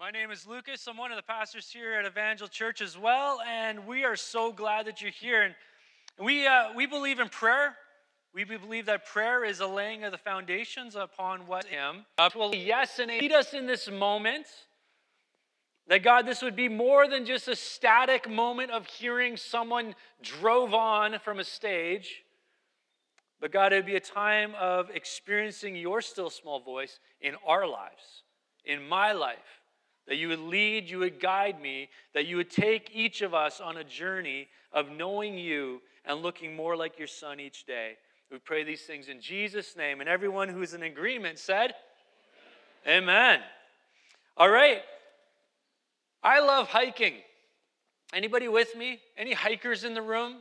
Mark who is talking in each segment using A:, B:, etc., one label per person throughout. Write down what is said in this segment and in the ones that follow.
A: My name is Lucas. I'm one of the pastors here at Evangel Church as well, and we are so glad that you're here. And we, uh, we believe in prayer. We believe that prayer is a laying of the foundations upon what Him. Will yes, and lead us in this moment. That God, this would be more than just a static moment of hearing someone drove on from a stage, but God, it would be a time of experiencing your still small voice in our lives, in my life that you would lead, you would guide me, that you would take each of us on a journey of knowing you and looking more like your son each day. We pray these things in Jesus' name. And everyone who's in agreement said, Amen. Amen. All right. I love hiking. Anybody with me? Any hikers in the room?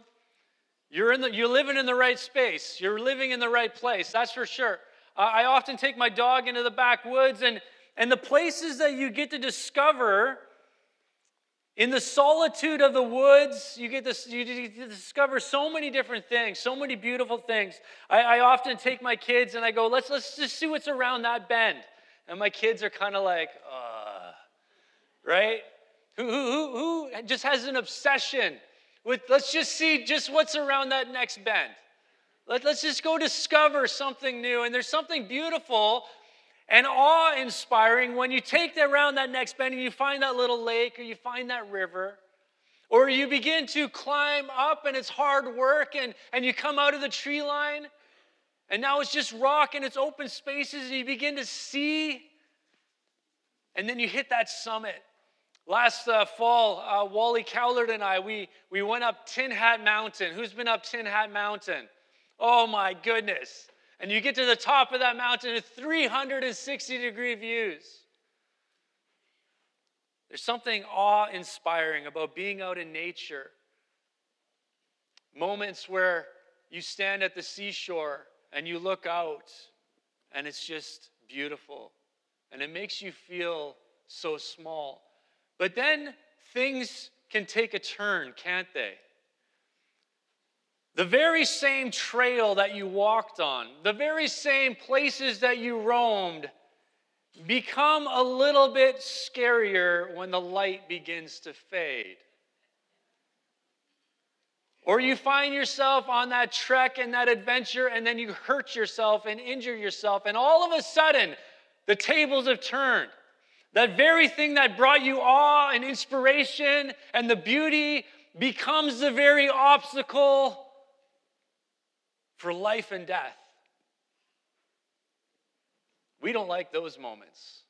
A: You're, in the, you're living in the right space. You're living in the right place, that's for sure. Uh, I often take my dog into the backwoods, and and the places that you get to discover in the solitude of the woods, you get, to, you get to discover so many different things, so many beautiful things. I, I, often take my kids and I go, let's, let's just see what's around that bend. And my kids are kind of like, uh, right? Who, who, who, just has an obsession with, let's just see just what's around that next bend. Let, let's just go discover something new. And there's something beautiful and awe inspiring when you take that around that next bend and you find that little lake or you find that river. Or you begin to climb up and it's hard work and, and you come out of the tree line and now it's just rock and it's open spaces and you begin to see and then you hit that summit. Last uh, fall, uh, Wally Cowlard and I, we, we went up Tin Hat Mountain. Who's been up Tin Hat Mountain? Oh my goodness. And you get to the top of that mountain at 360 degree views. There's something awe inspiring about being out in nature. Moments where you stand at the seashore and you look out and it's just beautiful. And it makes you feel so small. But then things can take a turn, can't they? The very same trail that you walked on, the very same places that you roamed, become a little bit scarier when the light begins to fade. Or you find yourself on that trek and that adventure, and then you hurt yourself and injure yourself, and all of a sudden, the tables have turned. That very thing that brought you awe and inspiration and the beauty becomes the very obstacle for life and death. We don't like those moments.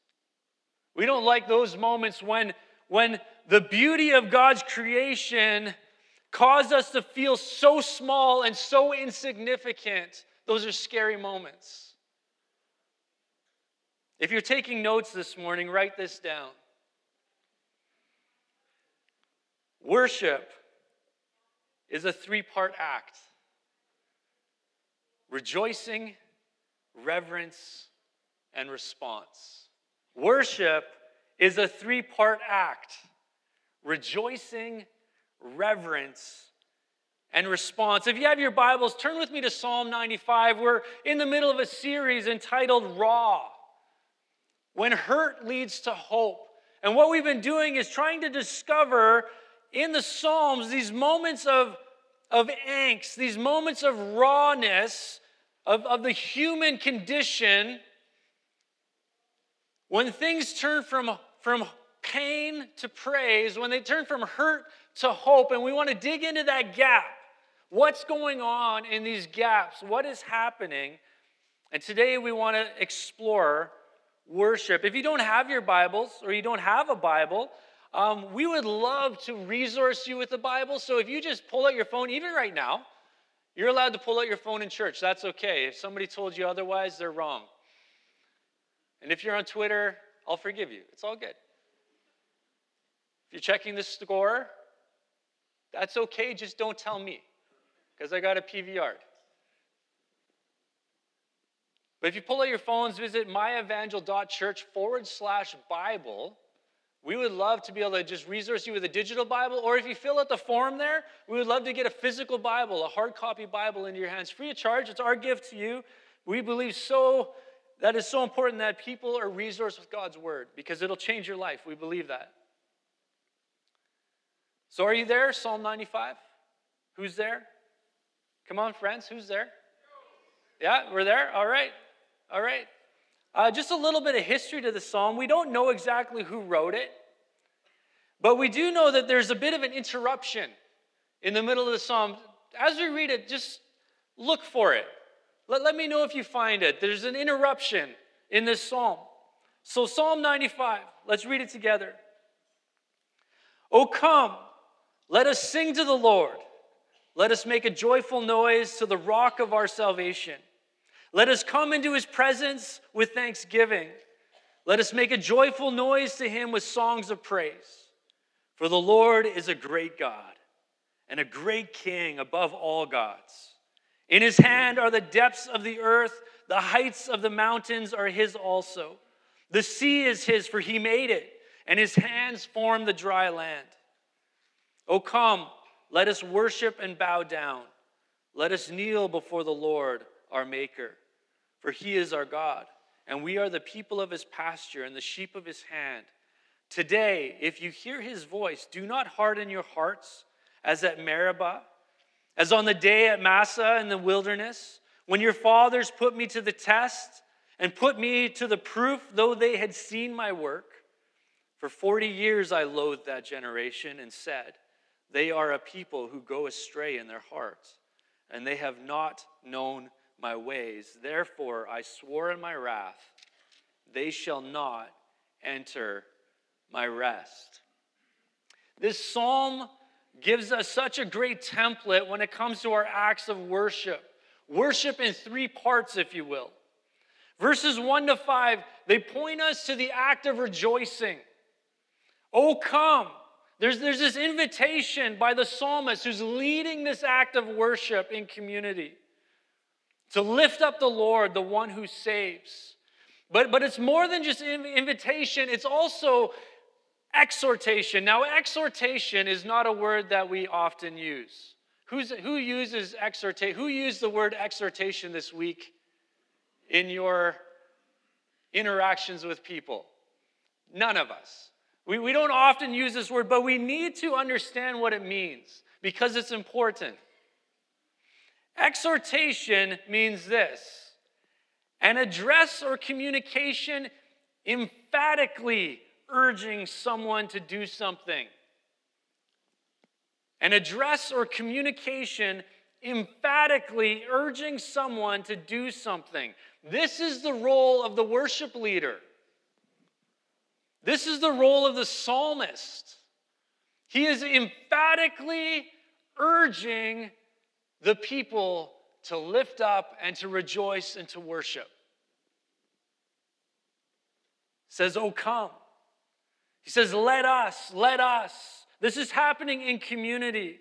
A: We don't like those moments when, when the beauty of God's creation caused us to feel so small and so insignificant. Those are scary moments. If you're taking notes this morning, write this down. Worship is a three part act rejoicing, reverence, and response. Worship is a three part act rejoicing, reverence, and response. If you have your Bibles, turn with me to Psalm 95. We're in the middle of a series entitled Raw When Hurt Leads to Hope. And what we've been doing is trying to discover in the Psalms these moments of of angst, these moments of rawness, of, of the human condition, when things turn from, from pain to praise, when they turn from hurt to hope, and we want to dig into that gap. What's going on in these gaps? What is happening? And today we want to explore worship. If you don't have your Bibles or you don't have a Bible, um, we would love to resource you with the Bible. So if you just pull out your phone, even right now, you're allowed to pull out your phone in church. That's okay. If somebody told you otherwise, they're wrong. And if you're on Twitter, I'll forgive you. It's all good. If you're checking the score, that's okay. Just don't tell me because I got a PVR. But if you pull out your phones, visit myevangel.church forward slash Bible we would love to be able to just resource you with a digital Bible, or if you fill out the form there, we would love to get a physical Bible, a hard copy Bible into your hands, free of charge. It's our gift to you. We believe so that is so important that people are resourced with God's word because it'll change your life. We believe that. So, are you there? Psalm 95? Who's there? Come on, friends, who's there? Yeah, we're there? All right. All right. Uh, just a little bit of history to the psalm. We don't know exactly who wrote it, but we do know that there's a bit of an interruption in the middle of the psalm. As we read it, just look for it. Let, let me know if you find it. There's an interruption in this psalm. So, Psalm 95, let's read it together. Oh, come, let us sing to the Lord. Let us make a joyful noise to the rock of our salvation. Let us come into his presence with thanksgiving. Let us make a joyful noise to him with songs of praise. For the Lord is a great God and a great king above all gods. In his hand are the depths of the earth, the heights of the mountains are his also. The sea is his, for he made it, and his hands formed the dry land. O come, let us worship and bow down. Let us kneel before the Lord, our Maker, for he is our God, and we are the people of his pasture and the sheep of his hand. Today, if you hear his voice, do not harden your hearts as at Meribah as on the day at Massah in the wilderness, when your fathers put me to the test and put me to the proof, though they had seen my work. For 40 years I loathed that generation and said, They are a people who go astray in their hearts, and they have not known my ways. Therefore I swore in my wrath, They shall not enter my rest. This psalm gives us such a great template when it comes to our acts of worship. Worship in three parts, if you will. Verses 1 to 5, they point us to the act of rejoicing. Oh, come. There's, there's this invitation by the psalmist who's leading this act of worship in community to lift up the Lord, the one who saves. But, but it's more than just invitation, it's also Exhortation. Now, exhortation is not a word that we often use. Who's, who uses exhortation? Who used the word exhortation this week in your interactions with people? None of us. We, we don't often use this word, but we need to understand what it means because it's important. Exhortation means this an address or communication emphatically urging someone to do something. An address or communication emphatically urging someone to do something. This is the role of the worship leader. This is the role of the psalmist. He is emphatically urging the people to lift up and to rejoice and to worship. Says, Oh, come. He says, Let us, let us. This is happening in community.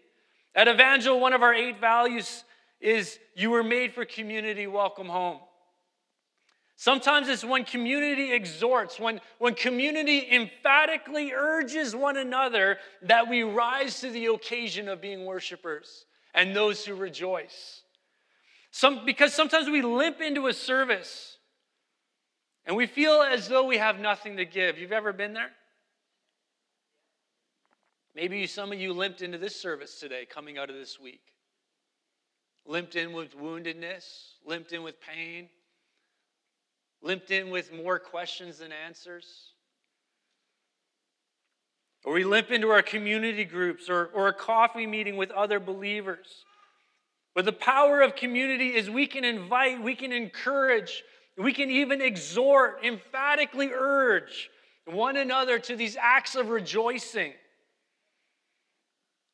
A: At Evangel, one of our eight values is you were made for community, welcome home. Sometimes it's when community exhorts, when, when community emphatically urges one another that we rise to the occasion of being worshipers and those who rejoice. Some, because sometimes we limp into a service and we feel as though we have nothing to give. You've ever been there? Maybe some of you limped into this service today, coming out of this week. Limped in with woundedness, limped in with pain, limped in with more questions than answers. Or we limp into our community groups or, or a coffee meeting with other believers. But the power of community is we can invite, we can encourage, we can even exhort, emphatically urge one another to these acts of rejoicing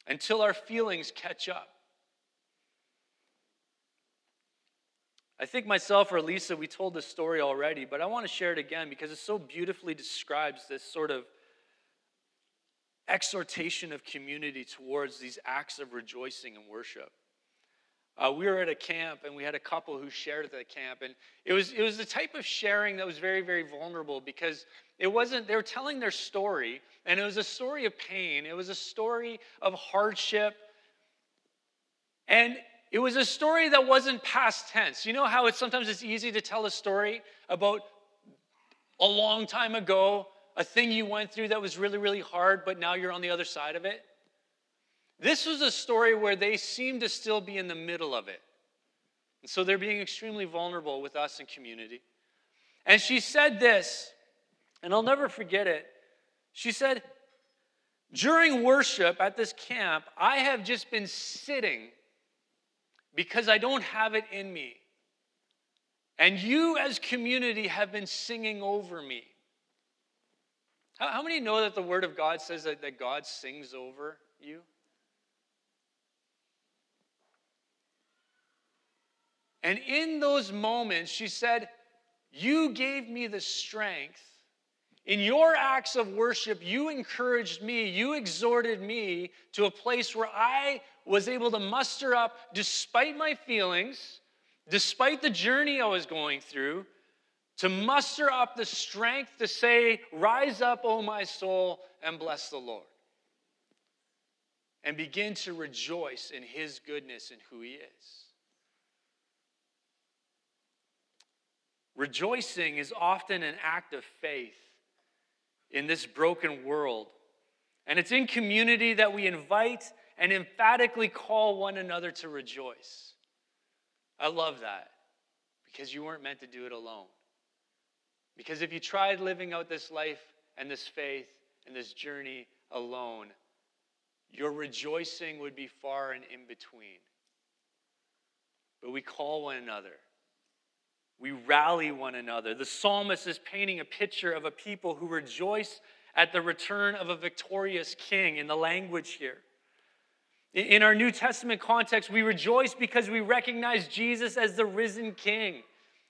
A: until our feelings catch up. I think myself or Lisa, we told this story already, but I want to share it again because it so beautifully describes this sort of exhortation of community towards these acts of rejoicing and worship. Uh, we were at a camp and we had a couple who shared at the camp, and it was it was the type of sharing that was very very vulnerable because it wasn't they were telling their story, and it was a story of pain. It was a story of hardship, and it was a story that wasn't past tense. You know how it's sometimes it's easy to tell a story about a long time ago, a thing you went through that was really, really hard, but now you're on the other side of it? This was a story where they seem to still be in the middle of it. And so they're being extremely vulnerable with us in community. And she said this, and I'll never forget it. She said, During worship at this camp, I have just been sitting because I don't have it in me. And you, as community, have been singing over me. How, how many know that the Word of God says that, that God sings over you? And in those moments, she said, You gave me the strength. In your acts of worship, you encouraged me, you exhorted me to a place where I was able to muster up, despite my feelings, despite the journey I was going through, to muster up the strength to say, Rise up, O my soul, and bless the Lord. And begin to rejoice in his goodness and who he is. Rejoicing is often an act of faith in this broken world. And it's in community that we invite and emphatically call one another to rejoice. I love that because you weren't meant to do it alone. Because if you tried living out this life and this faith and this journey alone, your rejoicing would be far and in between. But we call one another. We rally one another. The psalmist is painting a picture of a people who rejoice at the return of a victorious king in the language here. In our New Testament context, we rejoice because we recognize Jesus as the risen King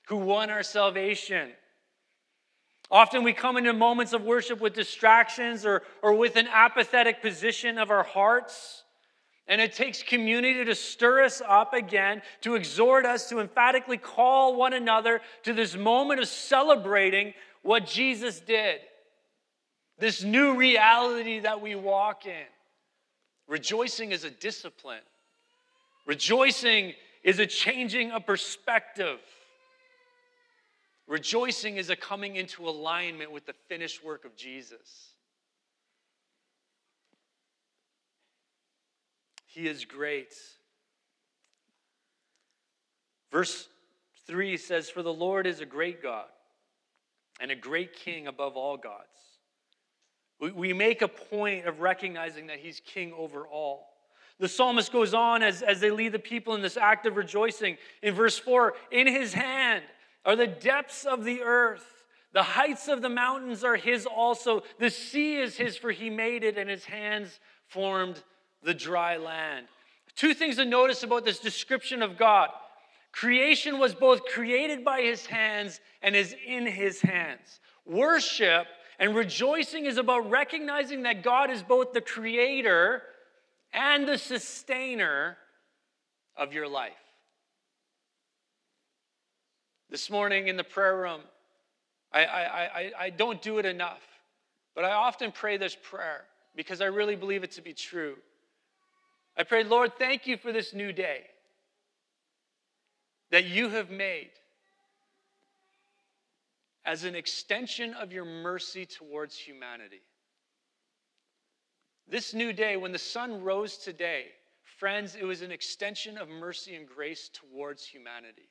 A: who won our salvation. Often we come into moments of worship with distractions or, or with an apathetic position of our hearts. And it takes community to stir us up again, to exhort us, to emphatically call one another to this moment of celebrating what Jesus did, this new reality that we walk in. Rejoicing is a discipline. Rejoicing is a changing of perspective. Rejoicing is a coming into alignment with the finished work of Jesus. He is great. Verse 3 says, For the Lord is a great God and a great king above all gods. We, make a point of recognizing that he's king over all. The psalmist goes on as, as they lead the people in this act of rejoicing. In verse 4, in his hand are the depths of the earth. The heights of the mountains are his also. The sea is his, for he made it, and his hands formed the dry land. Two things to notice about this description of God creation was both created by his hands and is in his hands. Worship and rejoicing is about recognizing that God is both the creator and the sustainer of your life. This morning in the prayer room, I, I, I, I don't do it enough, but I often pray this prayer because I really believe it to be true. I pray, Lord, thank you for this new day that you have made as an extension of your mercy towards humanity. This new day, when the sun rose today, friends, it was an extension of mercy and grace towards humanity.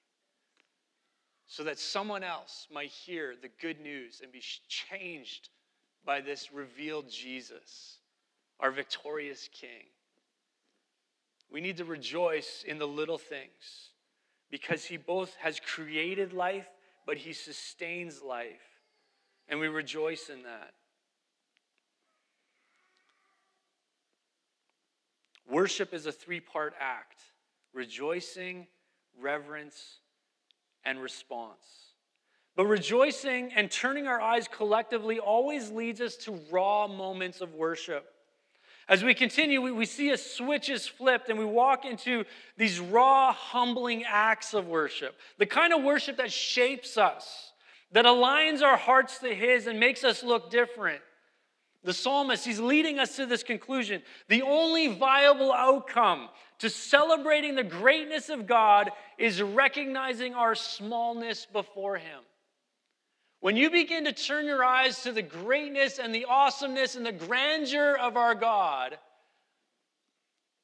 A: So that someone else might hear the good news and be changed by this revealed Jesus, our victorious King. We need to rejoice in the little things because he both has created life but he sustains life. And we rejoice in that. Worship is a three part act rejoicing, reverence, and response. But rejoicing and turning our eyes collectively always leads us to raw moments of worship. As we continue, we, see a switch is flipped and we walk into these raw, humbling acts of worship. The kind of worship that shapes us, that aligns our hearts to His and makes us look different. The psalmist, he's leading us to this conclusion. The only viable outcome to celebrating the greatness of God is recognizing our smallness before Him. When you begin to turn your eyes to the greatness and the awesomeness and the grandeur of our God,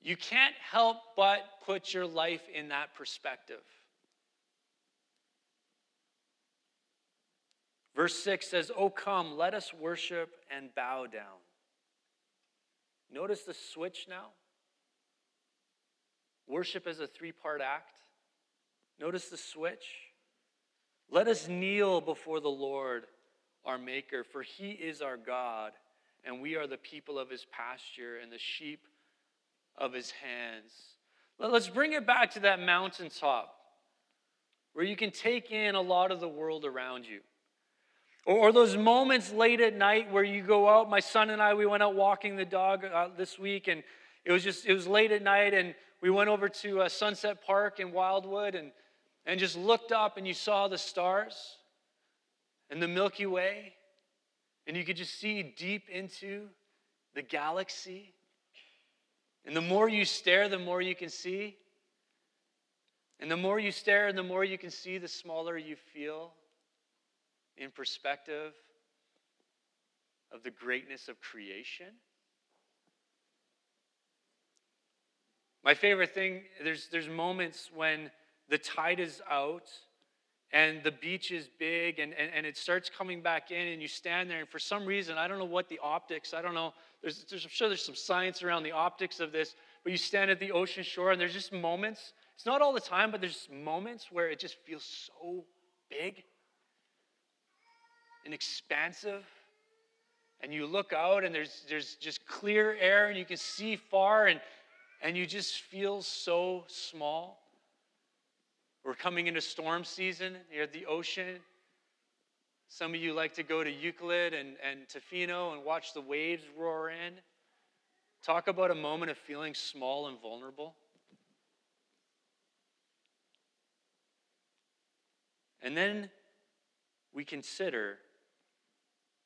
A: you can't help but put your life in that perspective. Verse 6 says, Oh, come, let us worship and bow down. Notice the switch now. Worship is a three part act. Notice the switch. Let us kneel before the Lord, our Maker, for he is our God, and we are the people of his pasture and the sheep of his hands. Let's bring it back to that mountaintop where you can take in a lot of the world around you. Or, those moments late at night where you go out. My son and I, we went out walking the dog uh, this week, and it was just, it was late at night, and we went over to uh, Sunset Park in Wildwood and, and just looked up, and you saw the stars and the Milky Way, and you could just see deep into the galaxy. And the more you stare, the more you can see. And the more you stare and the more you can see, the smaller you feel in perspective of the greatness of creation. My favorite thing, there's, there's moments when the tide is out and the beach is big and, and, and it starts coming back in and you stand there and for some reason, I don't know what the optics, I don't know, there's, there's, I'm sure there's some science around the optics of this, but you stand at the ocean shore and there's just moments, it's not all the time, but there's moments where it just feels so big and expansive. And you look out and there's, there's just clear air and you can see far and, and you just feel so small. We're coming into storm season near the ocean. Some of you like to go to Ucluelet and, and Tofino and watch the waves roar in. Talk about a moment of feeling small and vulnerable. And then we consider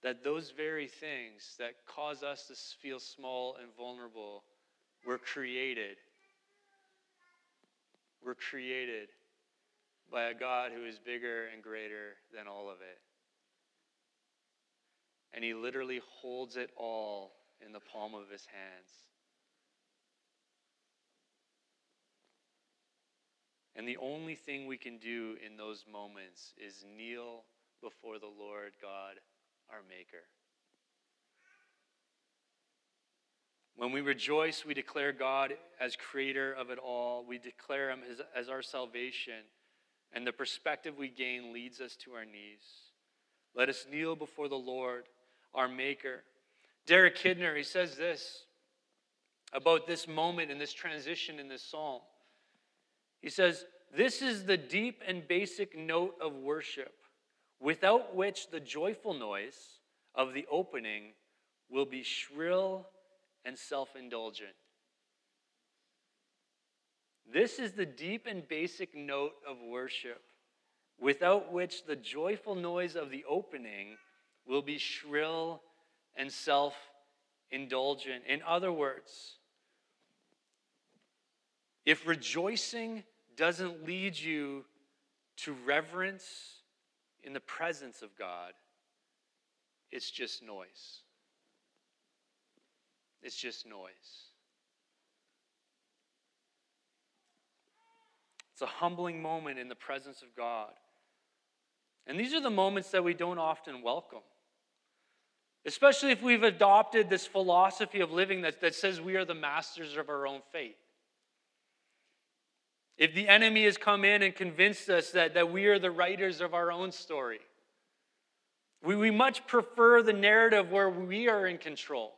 A: that those very things that cause us to feel small and vulnerable were created. Were created by a God who is bigger and greater than all of it. And he literally holds it all in the palm of his hands. And the only thing we can do in those moments is kneel before the Lord God our Maker. When we rejoice, we declare God as creator of it all. We declare Him as, as our salvation, and the perspective we gain leads us to our knees. Let us kneel before the Lord, our Maker. Derek Kidner, he says this about this moment and this transition in this psalm. He says, This is the deep and basic note of worship without which the joyful noise of the opening will be shrill and self indulgent. This is the deep and basic note of worship, without which the joyful noise of the opening will be shrill and self indulgent. In other words, if rejoicing doesn't lead you to reverence in the presence of God, it's just noise. It's just noise. It's a humbling moment in the presence of God. And these are the moments that we don't often welcome. Especially if we've adopted this philosophy of living that, that says we are the masters of our own fate. If the enemy has come in and convinced us that, that we are the writers of our own story, we, we much prefer the narrative where we are in control.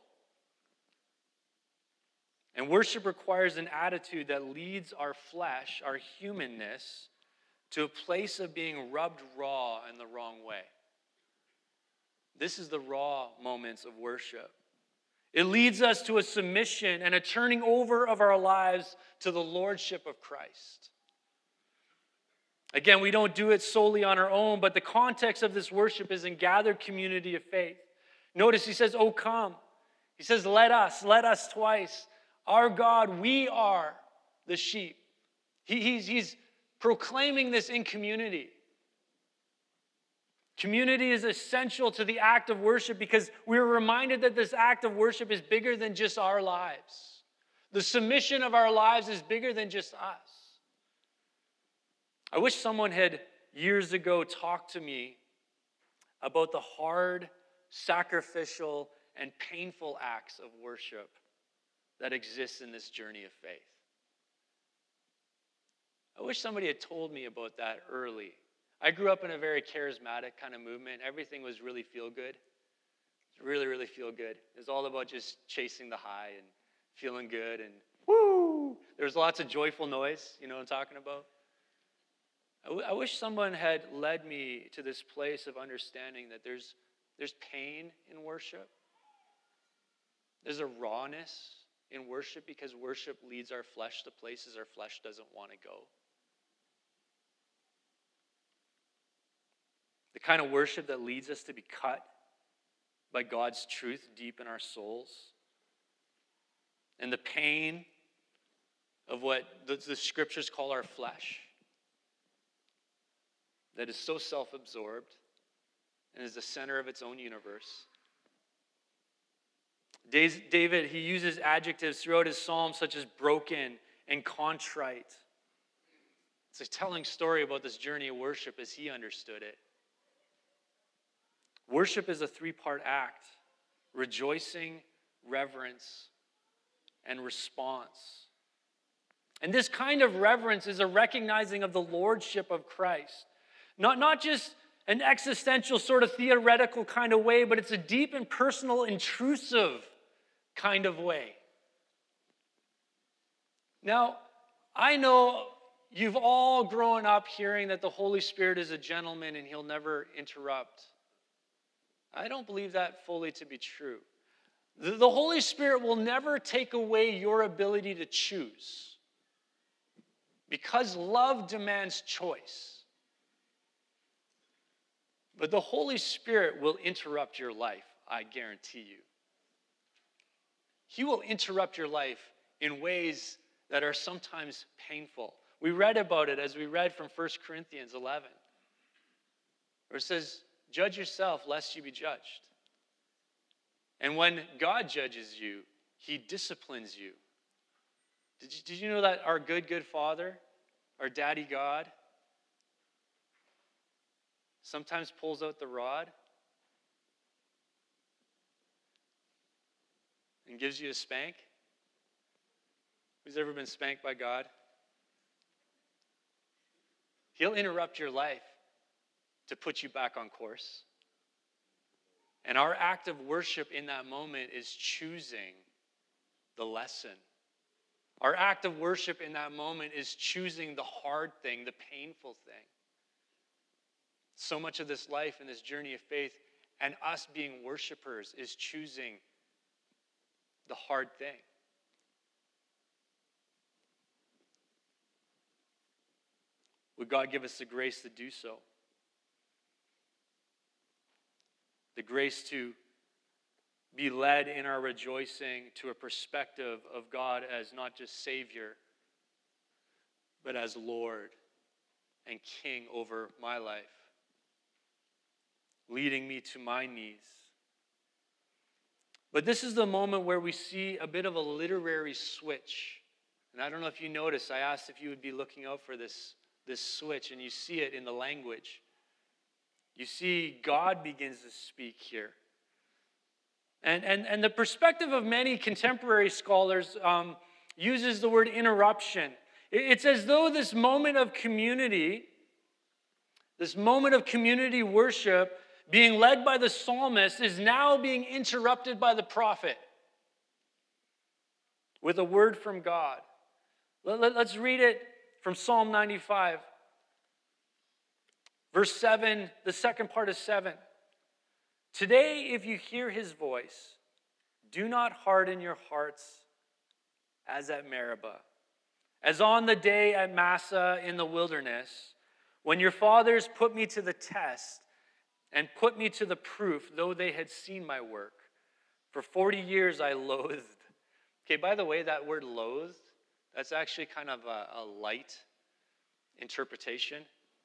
A: And worship requires an attitude that leads our flesh, our humanness, to a place of being rubbed raw in the wrong way. This is the raw moments of worship. It leads us to a submission and a turning over of our lives to the lordship of Christ. Again, we don't do it solely on our own, but the context of this worship is in gathered community of faith. Notice he says, Oh, come. He says, Let us, let us twice. Our God, we are the sheep. He, he's, he's proclaiming this in community. Community is essential to the act of worship because we're reminded that this act of worship is bigger than just our lives. The submission of our lives is bigger than just us. I wish someone had years ago talked to me about the hard, sacrificial, and painful acts of worship that exist in this journey of faith. I wish somebody had told me about that early. I grew up in a very charismatic kind of movement. Everything was really feel good. Really, really feel good. It was all about just chasing the high and feeling good and woo! There was lots of joyful noise, you know what I'm talking about? I, w- I wish someone had led me to this place of understanding that there's, there's pain in worship. There's a rawness in worship because worship leads our flesh to places our flesh doesn't want to go. Kind of worship that leads us to be cut by God's truth deep in our souls. And the pain of what the, the scriptures call our flesh that is so self absorbed and is the center of its own universe. David, he uses adjectives throughout his psalm such as broken and contrite. It's a telling story about this journey of worship as he understood it. Worship is a three part act rejoicing, reverence, and response. And this kind of reverence is a recognizing of the lordship of Christ. Not, not just an existential, sort of theoretical kind of way, but it's a deep and personal, intrusive kind of way. Now, I know you've all grown up hearing that the Holy Spirit is a gentleman and he'll never interrupt. I don't believe that fully to be true. The Holy Spirit will never take away your ability to choose because love demands choice. But the Holy Spirit will interrupt your life, I guarantee you. He will interrupt your life in ways that are sometimes painful. We read about it as we read from 1 Corinthians 11, where it says, Judge yourself, lest you be judged. And when God judges you, he disciplines you. Did you, did you know that our good, good Father, our daddy God, sometimes pulls out the rod and gives you a spank? Who's ever been spanked by God? He'll interrupt your life to put you back on course. And our act of worship in that moment is choosing the lesson. Our act of worship in that moment is choosing the hard thing, the painful thing. So much of this life and this journey of faith and us being worshipers is choosing the hard thing. Would God give us the grace to do so? The grace to be led in our rejoicing to a perspective of God as not just Savior, but as Lord and King over my life, leading me to my knees but this is the moment where we see a bit of a literary switch. And I don't know if you noticed, I asked if you would be looking out for this, this switch, and you see it in the language. You see, God begins to speak here. And, and, and the perspective of many contemporary scholars um, uses the word interruption. It's as though this moment of community, this moment of community worship, being led by the psalmist, is now being interrupted by the prophet with a word from God. Let, us read it from Psalm 95. Verse 7, the second part of 7. Today, if you hear his voice, do not harden your hearts as at Meribah, as on the day at Massah in the wilderness, when your fathers put me to the test and put me to the proof, though they had seen my work. For 40 years I loathed. Okay, by the way, that word loathed, that's actually kind of a, a light interpretation.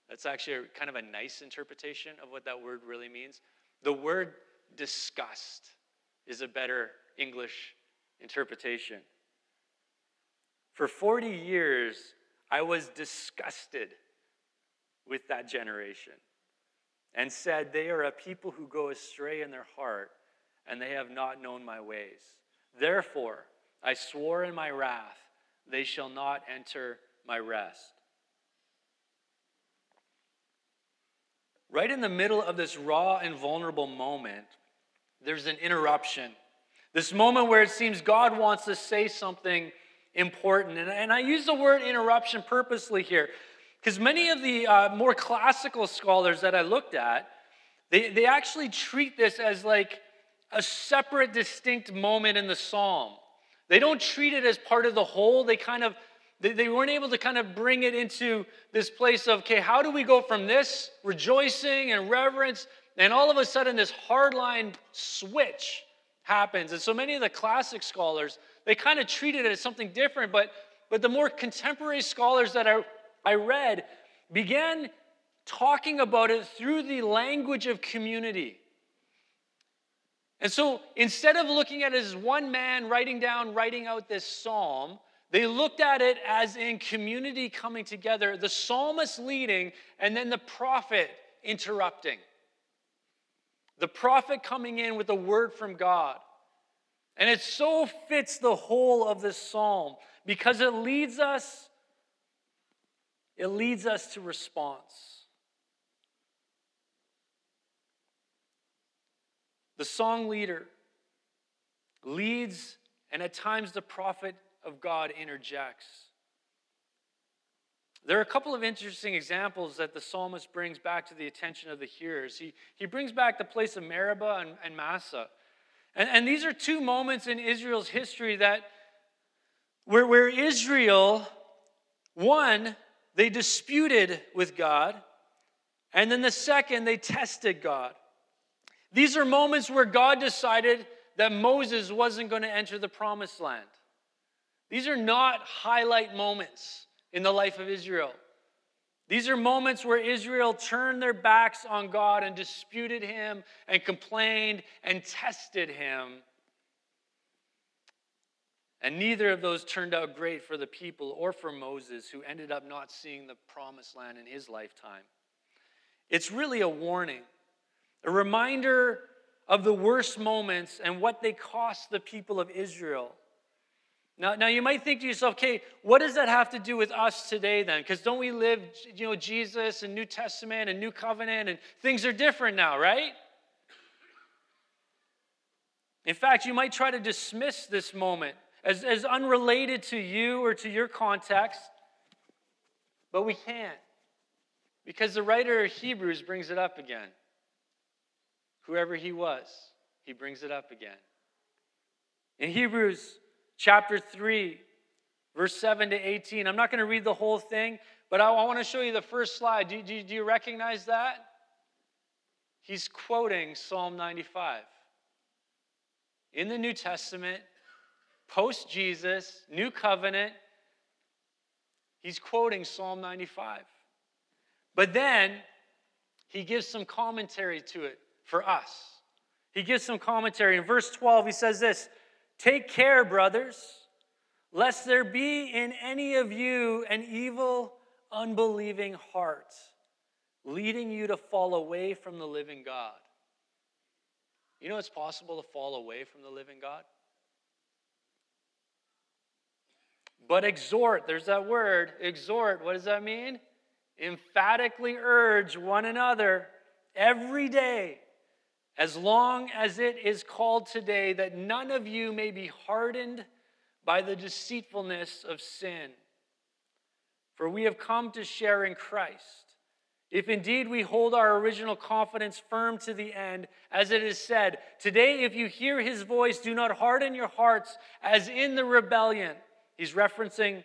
A: That's actually kind of a nice interpretation of what that word really means. The word disgust is a better English interpretation. For 40 years, I was disgusted with that generation and said, They are a people who go astray in their heart, and they have not known my ways. Therefore, I swore in my wrath, they shall not enter my rest. Right in the middle of this raw and vulnerable moment, there's an interruption. This moment where it seems God wants to say something important. And, and I use the word interruption purposely here because many of the uh, more classical scholars that I looked at, they, they actually treat this as like a separate, distinct moment in the psalm. They don't treat it as part of the whole. They kind of they, they weren't able to kind of bring it into this place of, okay, how do we go from this rejoicing and reverence, and all of a sudden this hardline switch happens. And so many of the classic scholars, they kind of treated it as something different, but, but the more contemporary scholars that I, I read began talking about it through the language of community. And so instead of looking at it as one man writing down, writing out this psalm, they looked at it as in community coming together, the psalmist leading, and then the prophet interrupting. The prophet coming in with a word from God. And it so fits the whole of this psalm because it leads us it leads us to response. The song leader leads and at times the prophet of God interjects. There are a couple of interesting examples that the psalmist brings back to the attention of the hearers. He, he brings back the place of Meribah and, and Massah. And, and these are two moments in Israel's history that where, where Israel, one, they disputed with God, and then the second, they tested God. These are moments where God decided that Moses wasn't going to enter the promised land. These are not highlight moments in the life of Israel. These are moments where Israel turned their backs on God and disputed him and complained and tested him. And neither of those turned out great for the people or for Moses, who ended up not seeing the promised land in his lifetime. It's really a warning, a reminder of the worst moments and what they cost the people of Israel. Now, now you might think to yourself, okay, what does that have to do with us today then? Because don't we live, you know, Jesus and New Testament and New Covenant and things are different now, right? In fact, you might try to dismiss this moment as, as unrelated to you or to your context, but we can't. Because the writer of Hebrews brings it up again. Whoever he was, he brings it up again. In Hebrews chapter 3, verse 7 to 18. I'm not going to read the whole thing, but I, want to show you the first slide. Do, do, do you recognize that? He's quoting Psalm 95. In the New Testament, post Jesus, New Covenant, he's quoting Psalm 95. But then he gives some commentary to it for us. He gives some commentary. In verse 12, he says this Take care, brothers, lest there be in any of you an evil, unbelieving heart, leading you to fall away from the living God. You know it's possible to fall away from the living God? But exhort, there's that word, exhort. What does that mean? Emphatically urge one another every day as long as it is called today, that none of you may be hardened by the deceitfulness of sin. For we have come to share in Christ. If indeed we hold our original confidence firm to the end, as it is said, Today, if you hear his voice, do not harden your hearts as in the rebellion. He's referencing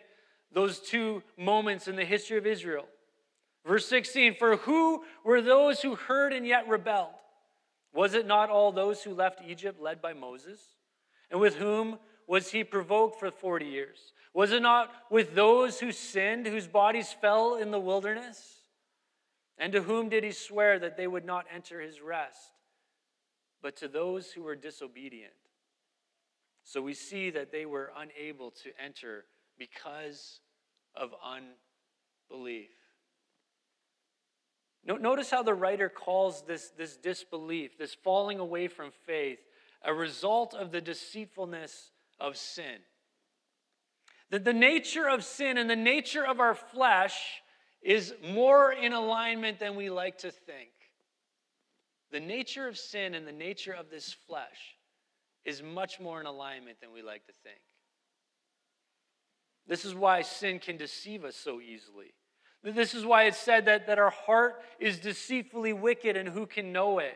A: those two moments in the history of Israel. Verse 16 For who were those who heard and yet rebelled? Was it not all those who left Egypt led by Moses? And with whom was he provoked for 40 years? Was it not with those who sinned, whose bodies fell in the wilderness? And to whom did he swear that they would not enter his rest? But to those who were disobedient. So we see that they were unable to enter because of unbelief. Notice how the writer calls this, this disbelief, this falling away from faith, a result of the deceitfulness of sin. That the nature of sin and the nature of our flesh is more in alignment than we like to think. The nature of sin and the nature of this flesh is much more in alignment than we like to think. This is why sin can deceive us so easily. This is why it's said that, that our heart is deceitfully wicked and who can know it.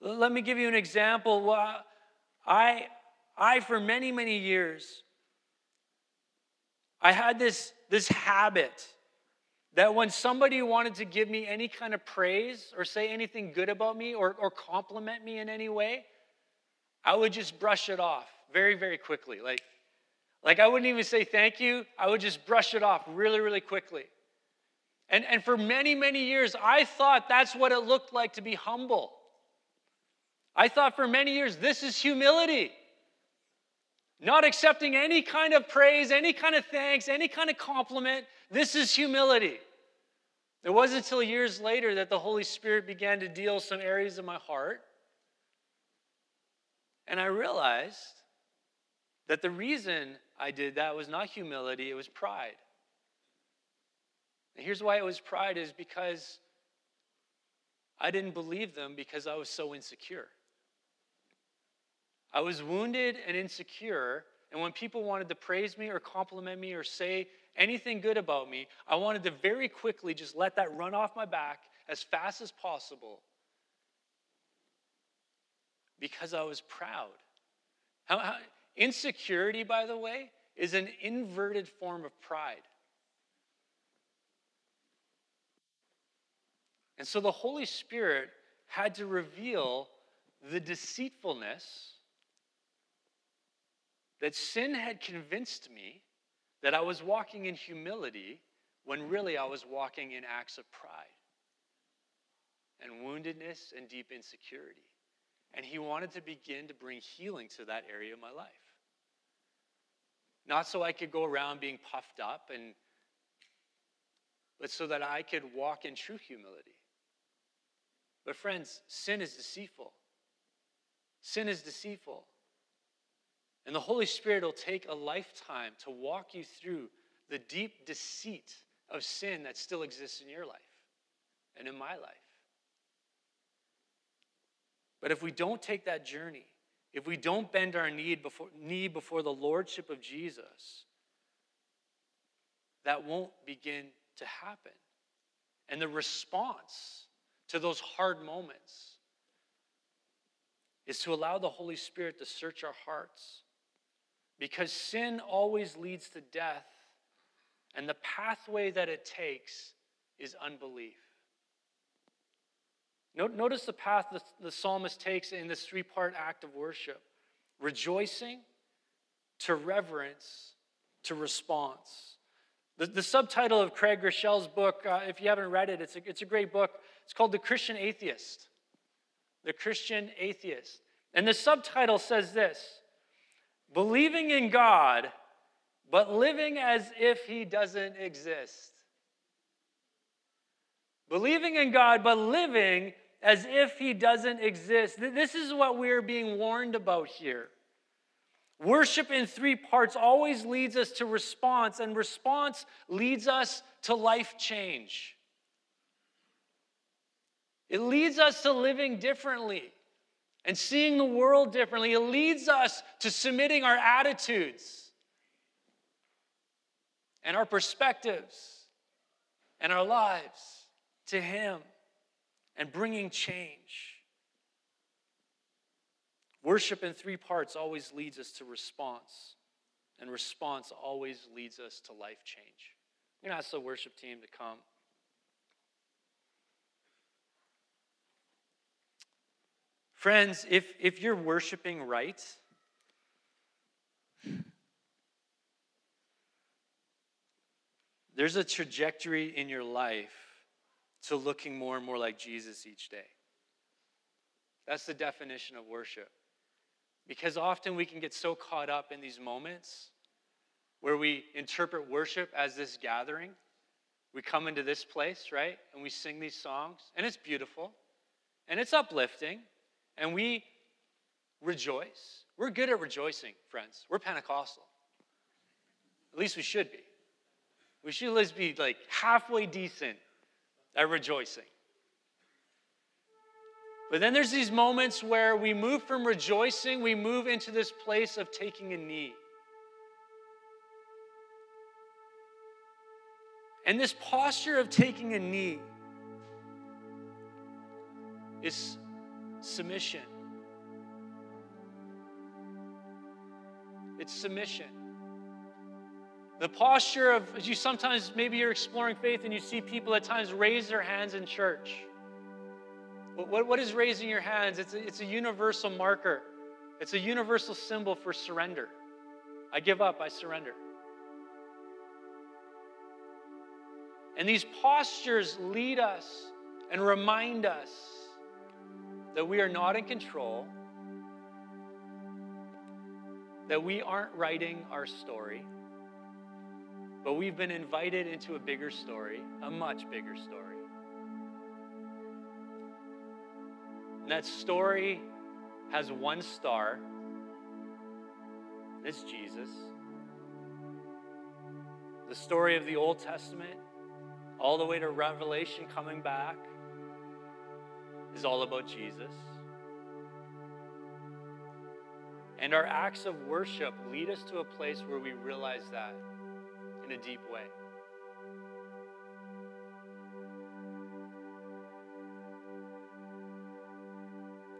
A: Let me give you an example. Uh, I, I for many, many years, I had this, this habit that when somebody wanted to give me any kind of praise or say anything good about me or, or compliment me in any way, I would just brush it off very, very quickly. Like, like I wouldn't even say thank you, I would just brush it off really, really quickly. And, and for many, many years, I thought that's what it looked like to be humble. I thought for many years, this is humility. Not accepting any kind of praise, any kind of thanks, any kind of compliment. This is humility. It wasn't until years later that the Holy Spirit began to deal some areas of my heart. And I realized that the reason I did that was not humility, it was pride. And here's why it was pride is because I didn't believe them because I was so insecure. I was wounded and insecure, and when people wanted to praise me or compliment me or say anything good about me, I wanted to very quickly just let that run off my back as fast as possible because I was proud. How, how, insecurity, by the way, is an inverted form of pride. And so the Holy Spirit had to reveal the deceitfulness that sin had convinced me that I was walking in humility when really I was walking in acts of pride and woundedness and deep insecurity. And he wanted to begin to bring healing to that area of my life. Not so I could go around being puffed up and but so that I could walk in true humility. But, friends, sin is deceitful. Sin is deceitful. And the Holy Spirit will take a lifetime to walk you through the deep deceit of sin that still exists in your life and in my life. But if we don't take that journey, if we don't bend our knee before, knee before the Lordship of Jesus, that won't begin to happen. And the response to those hard moments is to allow the Holy Spirit to search our hearts. Because sin always leads to death, and the pathway that it takes is unbelief. Notice the path the psalmist takes in this three part act of worship rejoicing, to reverence, to response. The, the subtitle of Craig Groeschel's book, uh, if you haven't read it, it's a, it's a great book. It's called The Christian Atheist. The Christian Atheist. And the subtitle says this Believing in God, but living as if He doesn't exist. Believing in God, but living as if He doesn't exist. This is what we're being warned about here. Worship in three parts always leads us to response, and response leads us to life change. It leads us to living differently and seeing the world differently. It leads us to submitting our attitudes and our perspectives and our lives to Him and bringing change. Worship in three parts always leads us to response, and response always leads us to life change. I'm going to ask the worship team to come. Friends, if, if you're worshiping right, there's a trajectory in your life to looking more and more like Jesus each day. That's the definition of worship. Because often we can get so caught up in these moments where we interpret worship as this gathering. We come into this place, right? And we sing these songs, and it's beautiful, and it's uplifting, and we rejoice. We're good at rejoicing, friends. We're Pentecostal. At least we should be. We should at least be like halfway decent at rejoicing. But then there's these moments where we move from rejoicing, we move into this place of taking a knee. And this posture of taking a knee is submission. It's submission. The posture of, as you sometimes, maybe you're exploring faith and you see people at times raise their hands in church. What, what is raising your hands? It's a, it's a universal marker, it's a universal symbol for surrender. I give up, I surrender. And these postures lead us and remind us that we are not in control, that we aren't writing our story, but we've been invited into a bigger story, a much bigger story. And that story has one star. It's Jesus. The story of the Old Testament all the way to Revelation coming back is all about Jesus. And our acts of worship lead us to a place where we realize that in a deep way.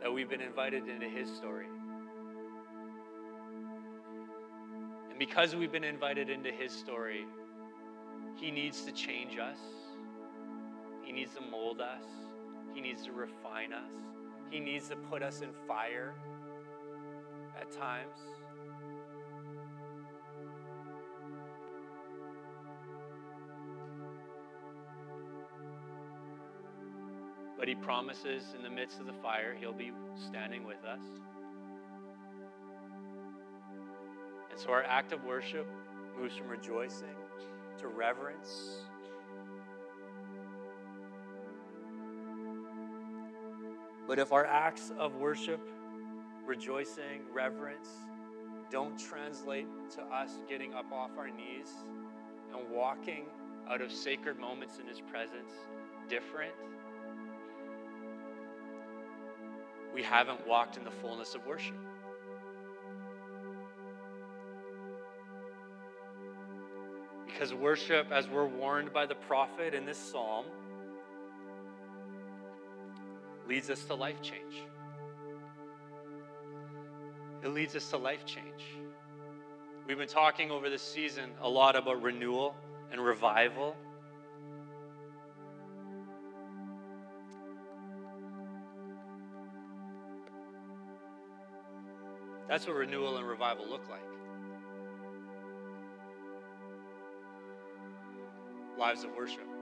A: That we've been invited into His story. And because we've been invited into His story, he needs to change us. He needs to mold us. He needs to refine us. He needs to put us in fire at times. But he promises in the midst of the fire, he'll be standing with us. And so our act of worship moves from rejoicing to reverence. But if our acts of worship, rejoicing, reverence don't translate to us getting up off our knees and walking out of sacred moments in His presence different, we haven't walked in the fullness of worship. Because worship, as we're warned by the prophet in this psalm, leads us to life change. It leads us to life change. We've been talking over this season a lot about renewal and revival. That's what renewal and revival look like. lives of worship.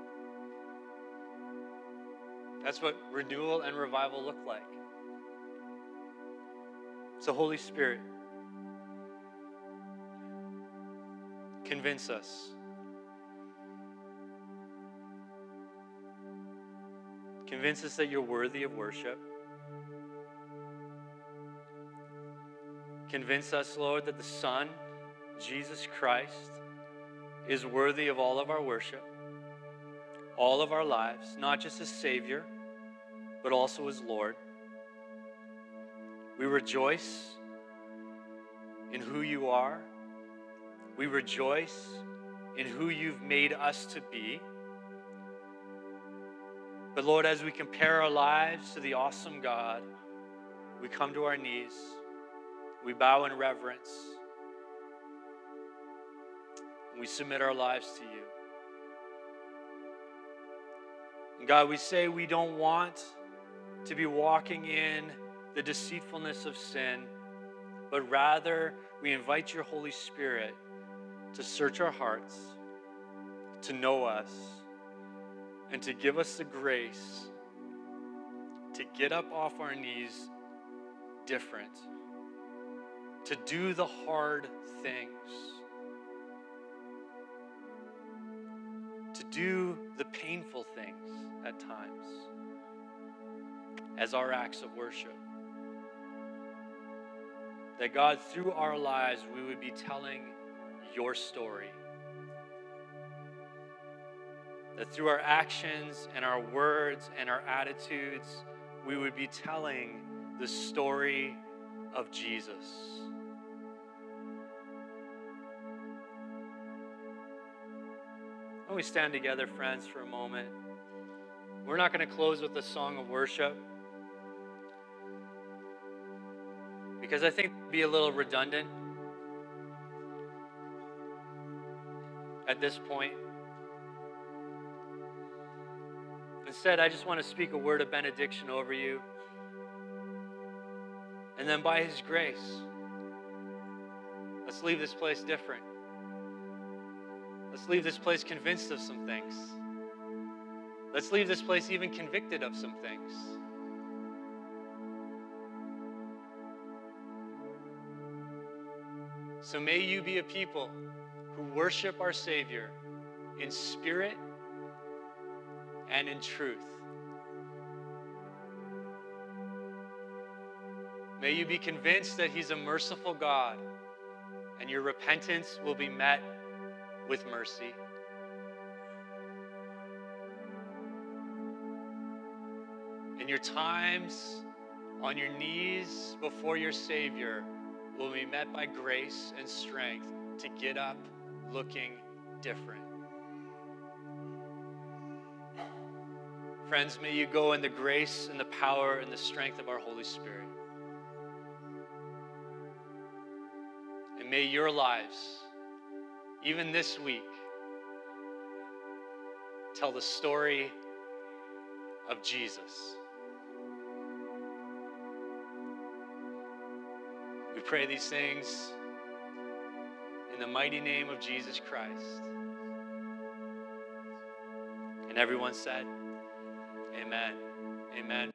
A: That's what renewal and revival look like. So, Holy Spirit, convince us. Convince us that you're worthy of worship. Convince us, Lord, that the Son, Jesus Christ, is worthy of all of our worship, all of our lives, not just as Savior, but also as Lord. We rejoice in who you are. We rejoice in who you've made us to be. But Lord, as we compare our lives to the awesome God, we come to our knees, we bow in reverence we submit our lives to you. God, we say we don't want to be walking in the deceitfulness of sin, but rather we invite your Holy Spirit to search our hearts, to know us, and to give us the grace to get up off our knees different, to do the hard things, do the painful things at times as our acts of worship. That God, through our lives, we would be telling your story. That through our actions and our words and our attitudes, we would be telling the story of Jesus. When we stand together, friends, for a moment, we're not going to close with a song of worship because I think it'd be a little redundant at this point. Instead, I just want to speak a word of benediction over you. And then, by His grace, let's leave this place different. Let's leave this place convinced of some things. Let's leave this place even convicted of some things. So may you be a people who worship our Savior in spirit and in truth. May you be convinced that He's a merciful God and your repentance will be met with mercy. And your times on your knees before your Savior will be met by grace and strength to get up looking different. Friends, may you go in the grace and the power and the strength of our Holy Spirit. And may your lives, even this week, tell the story of Jesus. We pray these things in the mighty name of Jesus Christ. And everyone said, Amen. Amen.